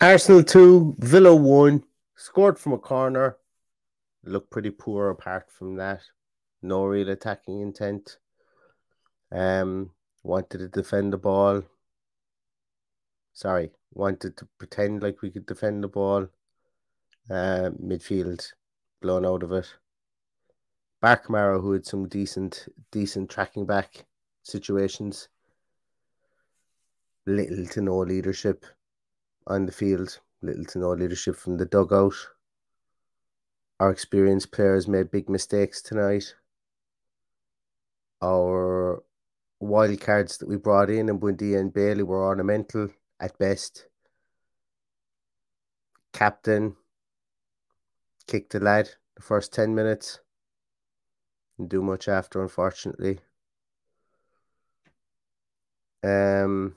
Arsenal 2, Villa 1, scored from a corner. Looked pretty poor apart from that. No real attacking intent. Um, wanted to defend the ball. Sorry, wanted to pretend like we could defend the ball. Uh, midfield blown out of it. Bar Kamara, who had some decent, decent tracking back situations. Little to no leadership on the field, little to no leadership from the dugout. Our experienced players made big mistakes tonight. Our wild cards that we brought in and Buendia and Bailey were ornamental at best. Captain kicked the lad the first 10 minutes. Didn't do much after, unfortunately. Um,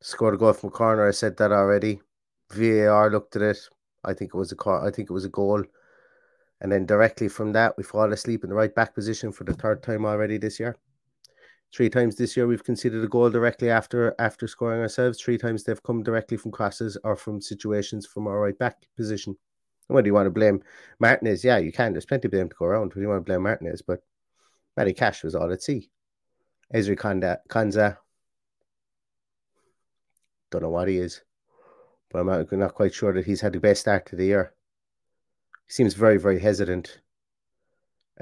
scored a goal from a corner. I said that already. VAR looked at it. I think it was a I think it was a goal. And then directly from that, we fall asleep in the right back position for the third time already this year. Three times this year we've conceded a goal directly after after scoring ourselves. Three times they've come directly from crosses or from situations from our right back position. And what do you want to blame Martinez? Yeah, you can. There's plenty of blame to go around. What do you want to blame Martinez? But Matty Cash was all at sea. Ezri Konsa don't know what he is, but I'm not quite sure that he's had the best start to the year. He seems very, very hesitant.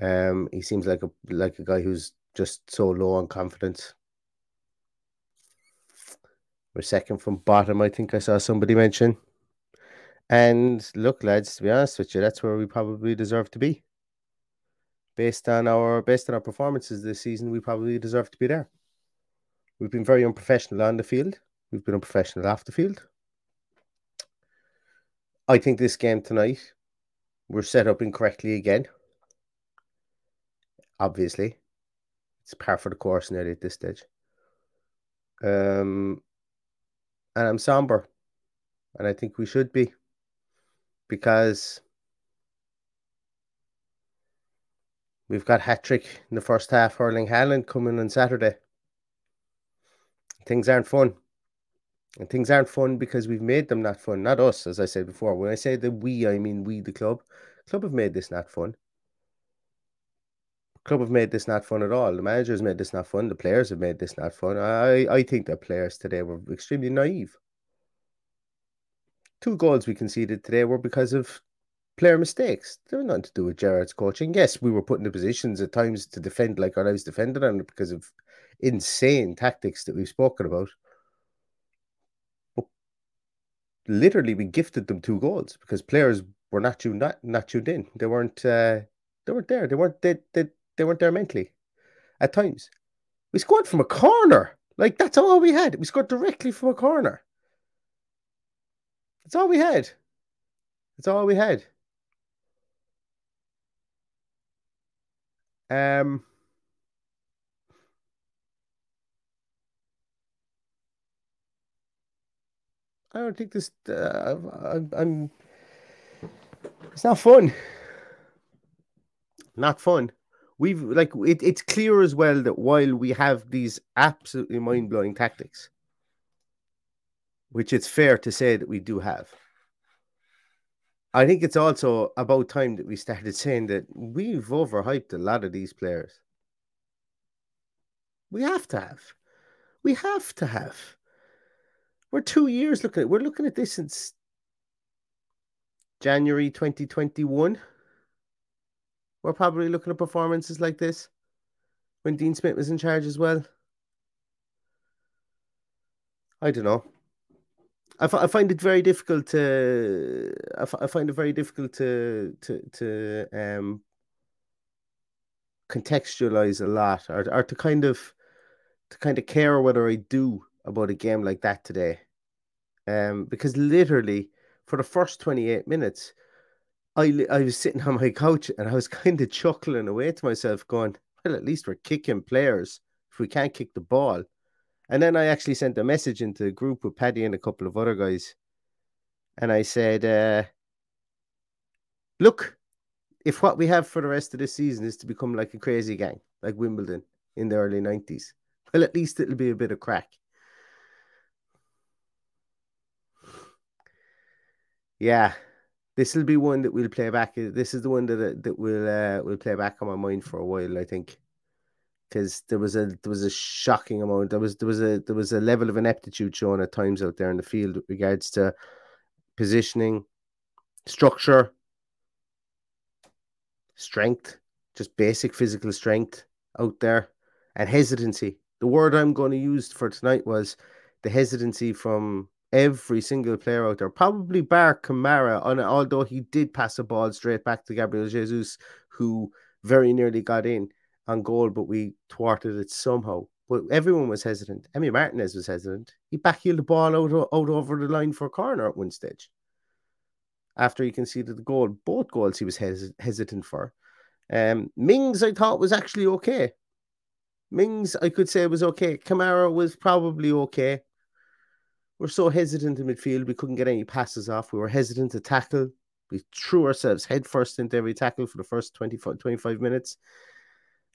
Um, he seems like a like a guy who's just so low on confidence. We're second from bottom, I think I saw somebody mention. And look, lads, to be honest with you, that's where we probably deserve to be. Based on our based on our performances this season, we probably deserve to be there. We've been very unprofessional on the field. We've been unprofessional off the field. I think this game tonight, we're set up incorrectly again. Obviously, it's par for the course nearly at this stage. Um, and I'm somber, and I think we should be because we've got hat trick in the first half. Erling Haaland coming on Saturday. Things aren't fun. And things aren't fun because we've made them not fun. Not us, as I said before. When I say the we, I mean we, the club. Club have made this not fun. Club have made this not fun at all. The managers made this not fun. The players have made this not fun. I, I think the players today were extremely naive. Two goals we conceded today were because of player mistakes. They were nothing to do with Gerrard's coaching. Yes, we were put in the positions at times to defend like our lives defended on it because of insane tactics that we've spoken about literally we gifted them two goals because players were not tuned not, not tuned in. They weren't uh, they weren't there. They weren't they, they they weren't there mentally. At times, we scored from a corner. Like that's all we had. We scored directly from a corner. That's all we had. That's all we had. Um. I don't think this. Uh, I, I'm. It's not fun. Not fun. We've like it, it's clear as well that while we have these absolutely mind blowing tactics, which it's fair to say that we do have, I think it's also about time that we started saying that we've overhyped a lot of these players. We have to have. We have to have we're two years looking at we're looking at this since January 2021, we're probably looking at performances like this when Dean Smith was in charge as well. I don't know. I, f- I find it very difficult to I, f- I find it very difficult to to to um contextualize a lot or, or to kind of to kind of care whether I do about a game like that today. Um because literally for the first 28 minutes I I was sitting on my couch and I was kind of chuckling away to myself going, well at least we're kicking players if we can't kick the ball. And then I actually sent a message into the group with Paddy and a couple of other guys. And I said, uh, look, if what we have for the rest of the season is to become like a crazy gang, like Wimbledon in the early 90s, well, at least it'll be a bit of crack. Yeah, this will be one that we'll play back. This is the one that that will uh, will play back on my mind for a while. I think because there was a there was a shocking amount. There was there was a there was a level of ineptitude shown at times out there in the field with regards to positioning, structure, strength, just basic physical strength out there, and hesitancy. The word I'm going to use for tonight was the hesitancy from every single player out there. Probably bar Kamara, on although he did pass a ball straight back to Gabriel Jesus, who very nearly got in on goal, but we thwarted it somehow. But everyone was hesitant. Emi Martinez was hesitant. He backheeled the ball out, out over the line for a corner at one stage. After he conceded the goal, both goals he was hes- hesitant for. Um, Mings, I thought was actually okay. Mings, I could say was okay. Kamara was probably okay. We're so hesitant in midfield, we couldn't get any passes off. We were hesitant to tackle. We threw ourselves headfirst into every tackle for the first 25, 25 minutes.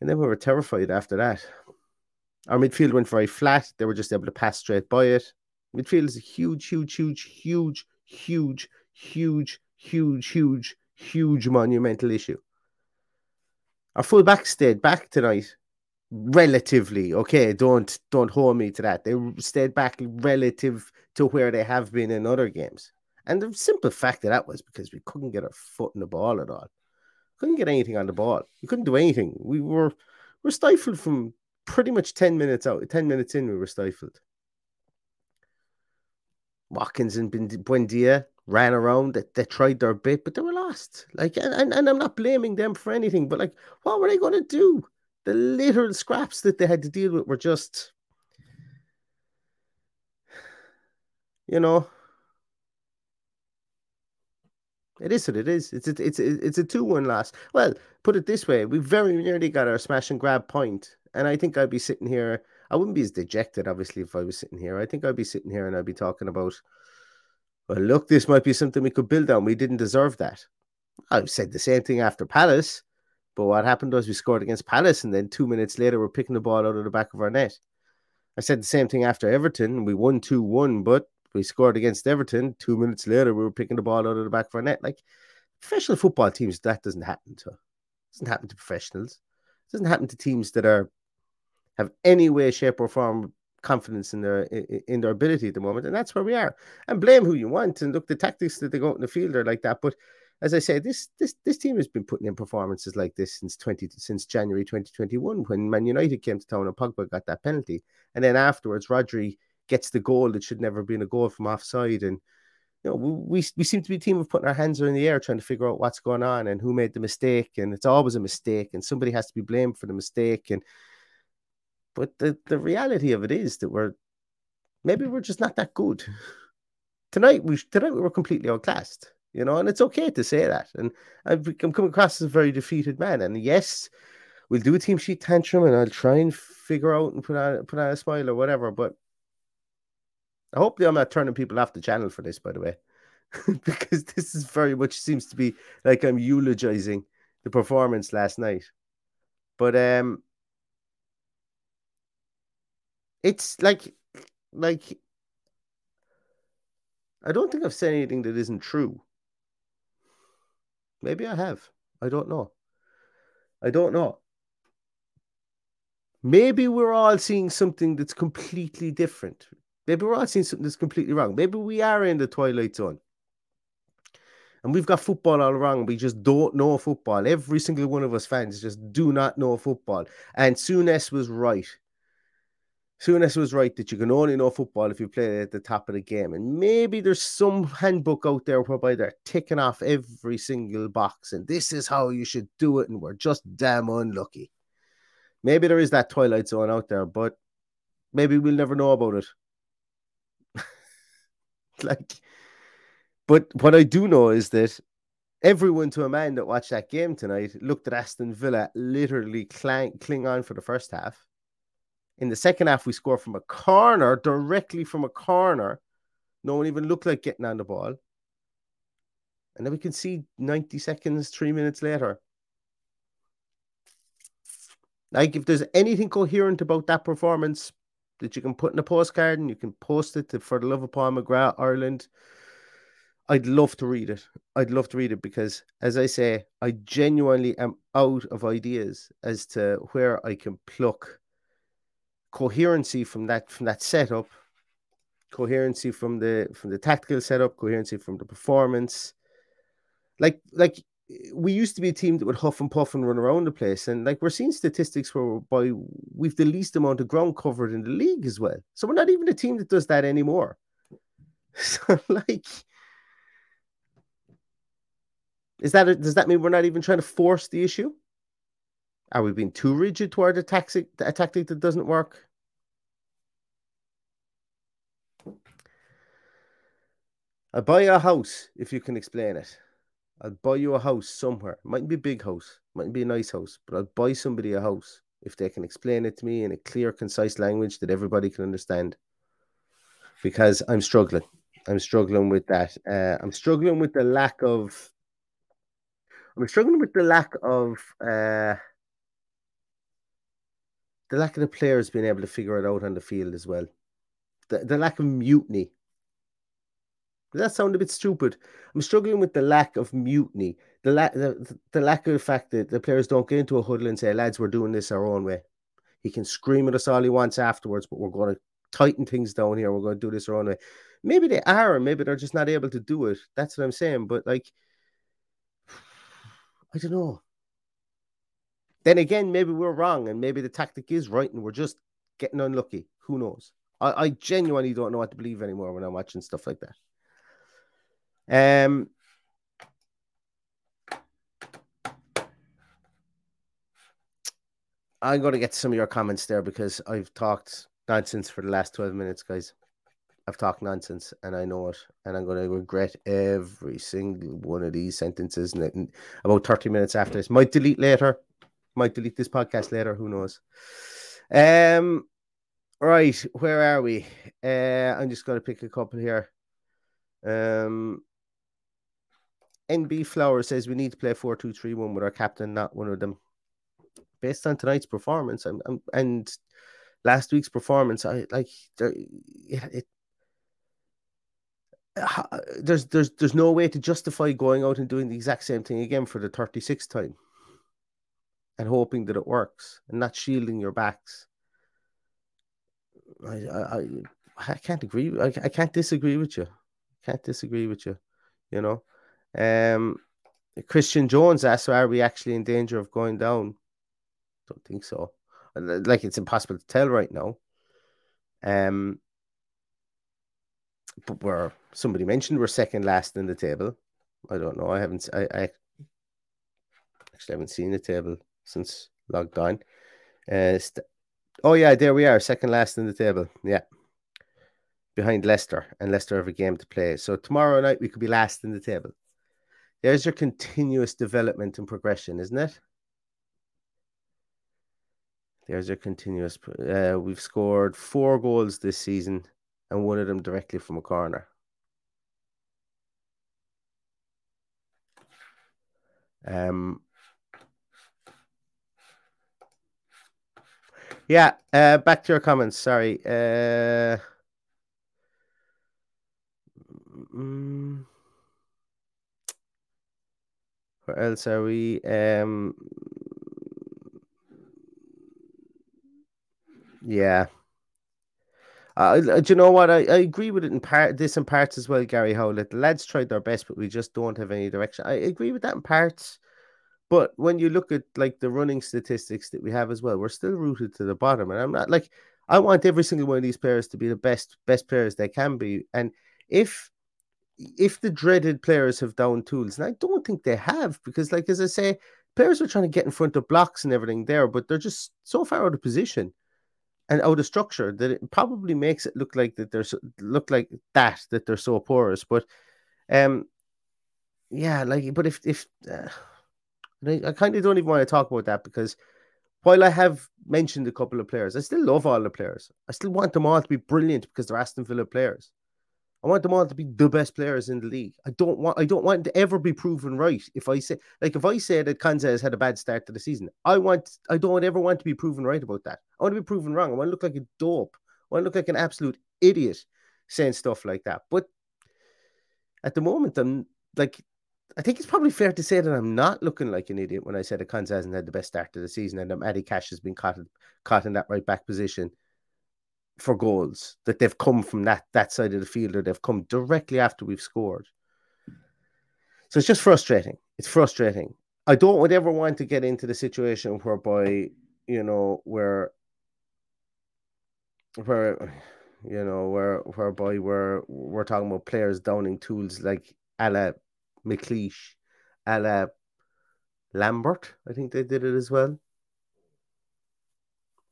And then we were terrified after that. Our midfield went very flat. They were just able to pass straight by it. Midfield is a huge, huge, huge, huge, huge, huge, huge, huge, huge monumental issue. Our full back stayed back tonight, relatively. Okay, don't don't hold me to that. They stayed back relative to where they have been in other games. And the simple fact of that was because we couldn't get our foot in the ball at all couldn't get anything on the ball. We couldn't do anything. We were we're stifled from pretty much 10 minutes out. 10 minutes in, we were stifled. Watkins and Buendia ran around. They, they tried their bit, but they were lost. Like, and, and, and I'm not blaming them for anything, but like, what were they going to do? The literal scraps that they had to deal with were just, you know, it is what it is. It's a, it's a, it's a two one loss. Well, put it this way: we very nearly got our smash and grab point, and I think I'd be sitting here. I wouldn't be as dejected, obviously, if I was sitting here. I think I'd be sitting here and I'd be talking about, well, look, this might be something we could build on. We didn't deserve that. I've said the same thing after Palace, but what happened was we scored against Palace, and then two minutes later we're picking the ball out of the back of our net. I said the same thing after Everton. We won two one, but we scored against Everton. Two minutes later, we were picking the ball out of the back of our net. Like professional football teams, that doesn't happen to. It doesn't happen to professionals. It doesn't happen to teams that are have any way, shape, or form confidence in their in their ability at the moment, and that's where we are. And blame who you want, and look, the tactics that they go out in the field are like that. But as I say, this this this team has been putting in performances like this since twenty since January twenty twenty one when Man United came to town and Pogba got that penalty, and then afterwards Rodri gets the goal that should never have been a goal from offside. And you know, we we seem to be a team of putting our hands in the air trying to figure out what's going on and who made the mistake. And it's always a mistake, and somebody has to be blamed for the mistake. And but the, the reality of it is that we're maybe we're just not that good. Tonight we tonight we were completely outclassed, you know, and it's okay to say that. And I've I'm coming across as a very defeated man. And yes, we'll do a team sheet tantrum and I'll try and figure out and put on put on a smile or whatever. But I hope I'm not turning people off the channel for this, by the way, because this is very much seems to be like I'm eulogizing the performance last night. But um, it's like, like, I don't think I've said anything that isn't true. Maybe I have. I don't know. I don't know. Maybe we're all seeing something that's completely different. Maybe we're all seeing something that's completely wrong. Maybe we are in the twilight zone. And we've got football all wrong. We just don't know football. Every single one of us fans just do not know football. And Souness was right. Souness was right that you can only know football if you play at the top of the game. And maybe there's some handbook out there whereby they're ticking off every single box and this is how you should do it. And we're just damn unlucky. Maybe there is that Twilight Zone out there, but maybe we'll never know about it. like, but what I do know is that everyone to a man that watched that game tonight looked at Aston Villa literally cling on for the first half. In the second half, we score from a corner, directly from a corner. No one even looked like getting on the ball. And then we can see 90 seconds, three minutes later. Like, if there's anything coherent about that performance that you can put in a postcard and you can post it to, for the love of Paul McGrath, Ireland, I'd love to read it. I'd love to read it because, as I say, I genuinely am out of ideas as to where I can pluck coherency from that from that setup, coherency from the from the tactical setup, coherency from the performance. Like like we used to be a team that would huff and puff and run around the place, and like we're seeing statistics where by we've the least amount of ground covered in the league as well. So we're not even a team that does that anymore. So like. Is that a, does that mean we're not even trying to force the issue? Are we being too rigid toward a tactic, a tactic that doesn't work? I'll buy you a house if you can explain it. I'll buy you a house somewhere. It mightn't be a big house, mightn't be a nice house, but I'll buy somebody a house if they can explain it to me in a clear, concise language that everybody can understand. Because I'm struggling. I'm struggling with that. Uh, I'm struggling with the lack of. I'm struggling with the lack of uh, the lack of the players being able to figure it out on the field as well. The, the lack of mutiny. Does that sound a bit stupid? I'm struggling with the lack of mutiny, the lack the, the lack of the fact that the players don't get into a huddle and say, lads, we're doing this our own way. He can scream at us all he wants afterwards, but we're going to tighten things down here. We're going to do this our own way. Maybe they are, maybe they're just not able to do it. That's what I'm saying. But like, I don't know. Then again, maybe we're wrong, and maybe the tactic is right, and we're just getting unlucky. Who knows? I, I genuinely don't know what to believe anymore when I'm watching stuff like that. Um, I'm going to get some of your comments there because I've talked nonsense for the last 12 minutes, guys. I've talked nonsense and I know it, and I'm going to regret every single one of these sentences. And about 30 minutes after this, might delete later, might delete this podcast later. Who knows? Um, right, where are we? Uh, I'm just to pick a couple here. Um, NB Flower says we need to play 4 2 3 1 with our captain, not one of them. Based on tonight's performance I'm, I'm, and last week's performance, I like there, it, there's there's there's no way to justify going out and doing the exact same thing again for the 36th time and hoping that it works and not shielding your backs. I I I can't agree. I, I can't disagree with you. Can't disagree with you. You know, um, Christian Jones asked, "Are we actually in danger of going down?" Don't think so. Like it's impossible to tell right now. Um, but we're somebody mentioned we're second last in the table. I don't know. I haven't. I, I actually haven't seen the table since logged on. Uh, st- oh yeah, there we are, second last in the table. Yeah, behind Leicester, and Leicester have a game to play. So tomorrow night we could be last in the table. There's your continuous development and progression, isn't it? There's your continuous. Uh, we've scored four goals this season, and one of them directly from a corner. Um, Yeah, uh, back to your comments. Sorry. Uh, mm, where else are we? Um, yeah. Uh, do you know what? I, I agree with it in part. This in parts as well, Gary Howlett. The lads tried their best, but we just don't have any direction. I agree with that in parts. But when you look at like the running statistics that we have as well, we're still rooted to the bottom. And I'm not like I want every single one of these players to be the best best players they can be. And if if the dreaded players have down tools, and I don't think they have, because like as I say, players are trying to get in front of blocks and everything there, but they're just so far out of position and out of structure that it probably makes it look like that they're so, look like that that they're so porous. But um, yeah, like but if if uh, I, I kind of don't even want to talk about that because while I have mentioned a couple of players, I still love all the players. I still want them all to be brilliant because they're Aston Villa players. I want them all to be the best players in the league. I don't want I don't want to ever be proven right. If I say like if I say that Konsa has had a bad start to the season, I want I don't ever want to be proven right about that. I want to be proven wrong. I want to look like a dope. I want to look like an absolute idiot saying stuff like that. But at the moment, I'm like I think it's probably fair to say that I'm not looking like an idiot when I said Konsa hasn't had the best start to the season and that Matty Cash has been caught, caught in that right back position for goals that they've come from that that side of the field or they've come directly after we've scored. So it's just frustrating. It's frustrating. I don't ever want to get into the situation whereby you know where where you know where whereby we're we're talking about players downing tools like a McLeish, a la Lambert. I think they did it as well.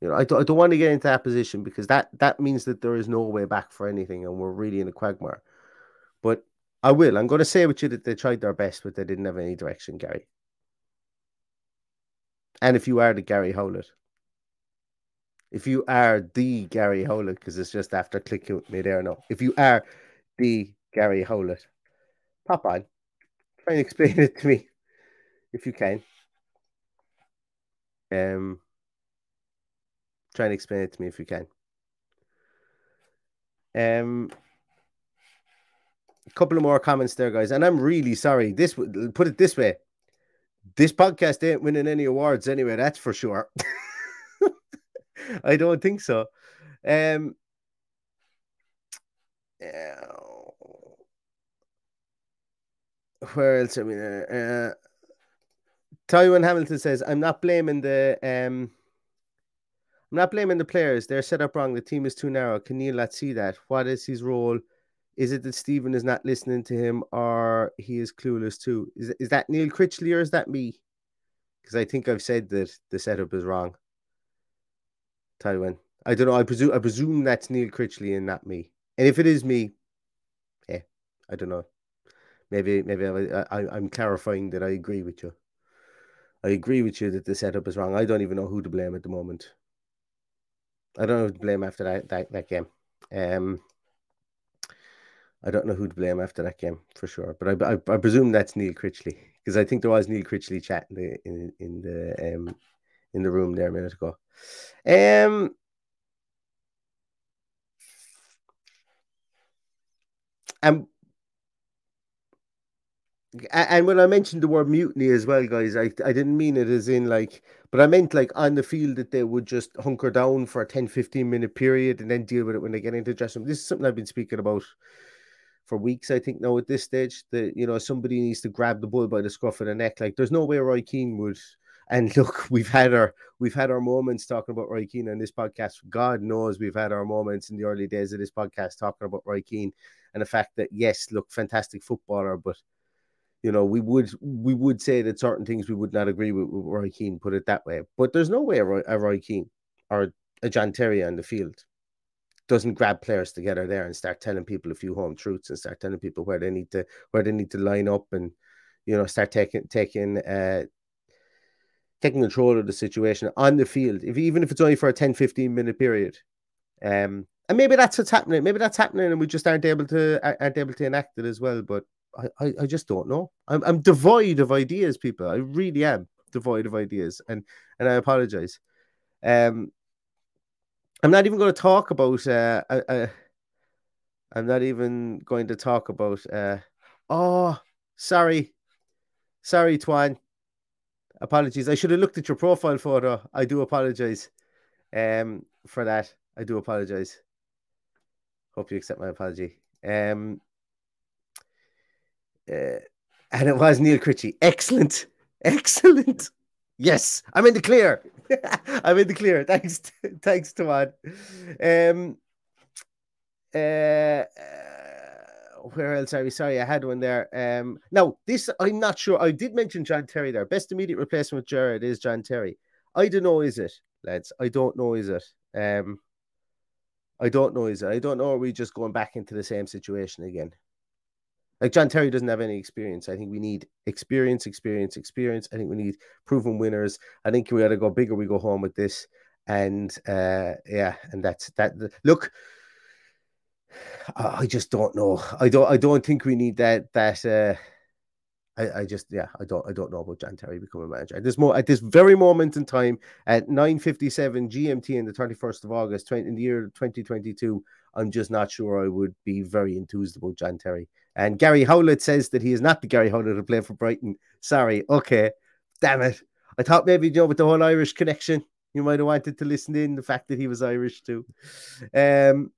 You know, I don't, I don't want to get into that position because that that means that there is no way back for anything, and we're really in a quagmire. But I will. I'm going to say with you that they tried their best, but they didn't have any direction, Gary. And if you are the Gary Howlett, if you are the Gary Howlett, because it's just after clicking with me there, no. If you are the Gary Howlett, pop on, try and explain it to me, if you can. Um, Try and explain it to me if you can. Um, a couple of more comments there, guys, and I'm really sorry. This put it this way: this podcast ain't winning any awards anyway. That's for sure. I don't think so. Um, where else? I mean, uh, uh, Tywin Hamilton says, "I'm not blaming the um." I'm not blaming the players. They're set up wrong. The team is too narrow. Can Neil not see that? What is his role? Is it that Steven is not listening to him or he is clueless too? Is, is that Neil Critchley or is that me? Because I think I've said that the setup is wrong. Tywin. I don't know. I presume I presume that's Neil Critchley and not me. And if it is me, eh, I don't know. Maybe maybe I, I, I'm clarifying that I agree with you. I agree with you that the setup is wrong. I don't even know who to blame at the moment. I don't know who to blame after that that, that game. Um, I don't know who to blame after that game for sure, but I, I, I presume that's Neil Critchley because I think there was Neil Critchley chat in the in, in the um in the room there a minute ago. Um, and and when I mentioned the word mutiny as well, guys, I, I didn't mean it as in like, but I meant like on the field that they would just hunker down for a 10, 15 minute period and then deal with it when they get into the dressing room. This is something I've been speaking about for weeks, I think, now at this stage. That, you know, somebody needs to grab the bull by the scruff of the neck. Like, there's no way Roy Keane would. And look, we've had our we've had our moments talking about Roy Keane on this podcast. God knows we've had our moments in the early days of this podcast talking about Roy Keane and the fact that yes, look, fantastic footballer, but you know, we would we would say that certain things we would not agree with, with Roy Keane, put it that way. But there's no way a Roy, a Roy Keane or a John Terry on the field doesn't grab players together there and start telling people a few home truths and start telling people where they need to where they need to line up and you know start taking taking uh taking control of the situation on the field if even if it's only for a 10 15 minute period um and maybe that's what's happening maybe that's happening and we just aren't able to aren't able to enact it as well but I, I, just don't know. I'm, I'm devoid of ideas, people. I really am devoid of ideas, and and I apologize. Um, I'm not even going to talk about. Uh, uh, uh, I'm not even going to talk about. Uh, oh, sorry, sorry, Twan. Apologies. I should have looked at your profile photo. I do apologize, um, for that. I do apologize. Hope you accept my apology. Um, uh, and it was Neil Critchley. Excellent. Excellent. Yes, I'm in the clear. I'm in the clear. Thanks, thanks, Todd. Um, uh, uh, where else are we? Sorry, I had one there. Um, now this I'm not sure. I did mention John Terry there. Best immediate replacement with Gerrard is John Terry. I don't know, is it, lads? I don't know, is it? Um, I don't know, is it? I don't know. Are we just going back into the same situation again? Like John Terry doesn't have any experience. I think we need experience, experience, experience. I think we need proven winners. I think we got to go bigger. We go home with this, and uh, yeah, and that's that. Look, I just don't know. I don't. I don't think we need that. That. Uh, I, I just yeah I don't I don't know about John Terry becoming manager at this mo at this very moment in time at 9:57 GMT on the 31st of August 20, in the year 2022 I'm just not sure I would be very enthused about John Terry and Gary Howlett says that he is not the Gary Howlett who played for Brighton sorry okay damn it I thought maybe you know with the whole Irish connection you might have wanted to listen in the fact that he was Irish too um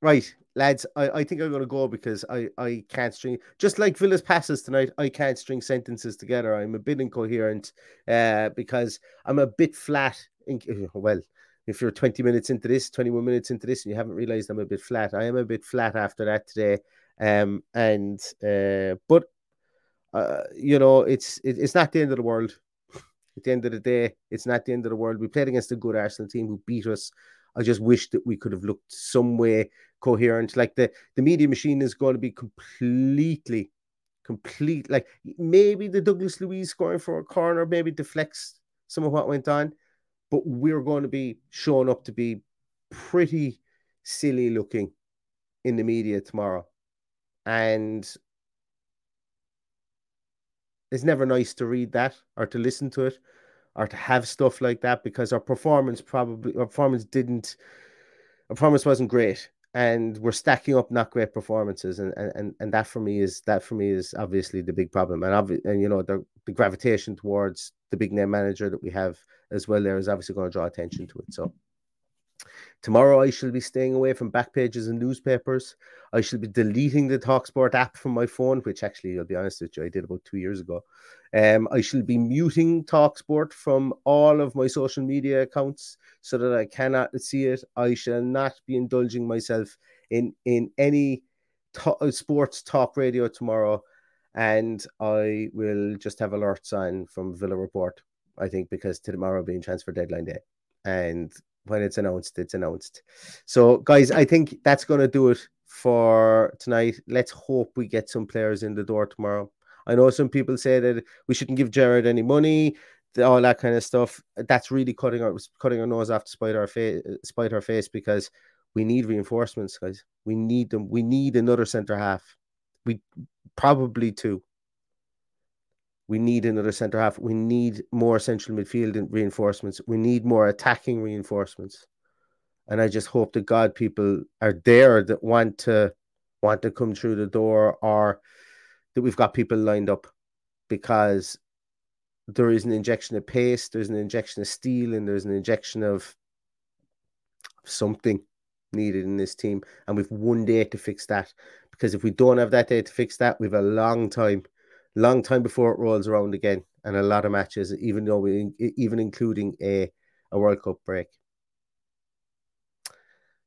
right lads, I, I think I'm going to go because I, I can't string, just like Villas passes tonight, I can't string sentences together. I'm a bit incoherent uh, because I'm a bit flat. In, well, if you're 20 minutes into this, 21 minutes into this, and you haven't realized I'm a bit flat, I am a bit flat after that today. Um, and, uh, but, uh, you know, it's, it, it's not the end of the world. At the end of the day, it's not the end of the world. We played against a good Arsenal team who beat us. I just wish that we could have looked some way coherent. Like the the media machine is going to be completely, complete. Like maybe the Douglas Luiz scoring for a corner maybe deflects some of what went on, but we're going to be shown up to be pretty silly looking in the media tomorrow, and it's never nice to read that or to listen to it or to have stuff like that because our performance probably our performance didn't our performance wasn't great. And we're stacking up not great performances, and and and that for me is that for me is obviously the big problem, and obvi- and you know the the gravitation towards the big name manager that we have as well there is obviously going to draw attention to it. So tomorrow I shall be staying away from back pages and newspapers. I shall be deleting the Talksport app from my phone, which actually, I'll be honest with you, I did about two years ago. Um, I shall be muting Talksport from all of my social media accounts so that I cannot see it. I shall not be indulging myself in in any to- sports talk radio tomorrow, and I will just have alerts on from Villa Report. I think because tomorrow being transfer deadline day, and when it's announced, it's announced. So, guys, I think that's going to do it for tonight. Let's hope we get some players in the door tomorrow. I know some people say that we shouldn't give Gerrard any money, all that kind of stuff. That's really cutting our cutting our nose off to spite our face, spite our face because we need reinforcements, guys. We need them. We need another centre half. We probably two. We need another centre half. We need more central midfield reinforcements. We need more attacking reinforcements. And I just hope that God people are there that want to want to come through the door or that we've got people lined up because there is an injection of pace, there's an injection of steel, and there's an injection of something needed in this team. And we've one day to fix that. Because if we don't have that day to fix that, we've a long time, long time before it rolls around again, and a lot of matches, even though we even including a, a World Cup break.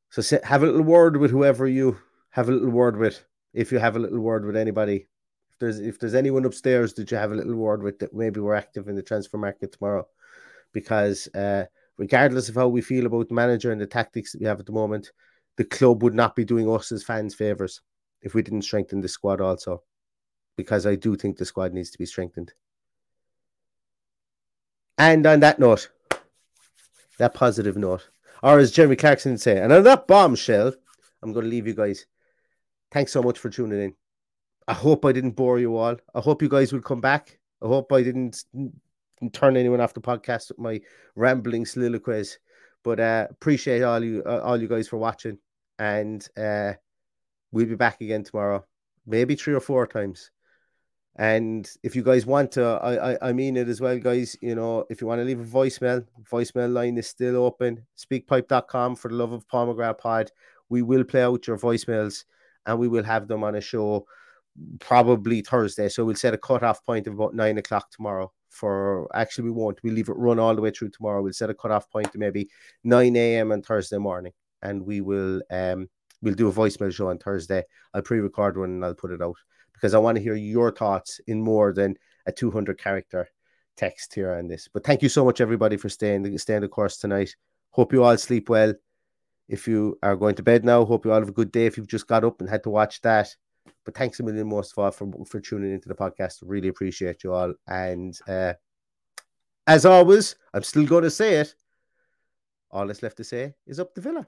So have a little word with whoever you have a little word with. If you have a little word with anybody, if there's if there's anyone upstairs that you have a little word with that maybe we're active in the transfer market tomorrow, because uh, regardless of how we feel about the manager and the tactics that we have at the moment, the club would not be doing us as fans favors if we didn't strengthen the squad also, because I do think the squad needs to be strengthened. And on that note, that positive note, or as Jeremy Clarkson would say, and on that bombshell, I'm going to leave you guys. Thanks so much for tuning in. I hope I didn't bore you all. I hope you guys will come back. I hope I didn't turn anyone off the podcast with my rambling soliloquies. But uh, appreciate all you uh, all you guys for watching, and uh, we'll be back again tomorrow, maybe three or four times. And if you guys want to, I, I, I mean it as well, guys. You know, if you want to leave a voicemail, voicemail line is still open. Speakpipe.com for the love of Paul McGrath Pod. We will play out your voicemails and we will have them on a show probably Thursday. So we'll set a cutoff point of about nine o'clock tomorrow. For actually, we won't. We leave it run all the way through tomorrow. We'll set a cutoff point to maybe nine a.m. on Thursday morning, and we will um we'll do a voicemail show on Thursday. I'll pre-record one and I'll put it out because I want to hear your thoughts in more than a 200 character text here on this. But thank you so much, everybody, for staying staying the course tonight. Hope you all sleep well. If you are going to bed now, hope you all have a good day. If you've just got up and had to watch that, but thanks a million most of all for, for tuning into the podcast. Really appreciate you all. And uh, as always, I'm still going to say it. All that's left to say is up the villa.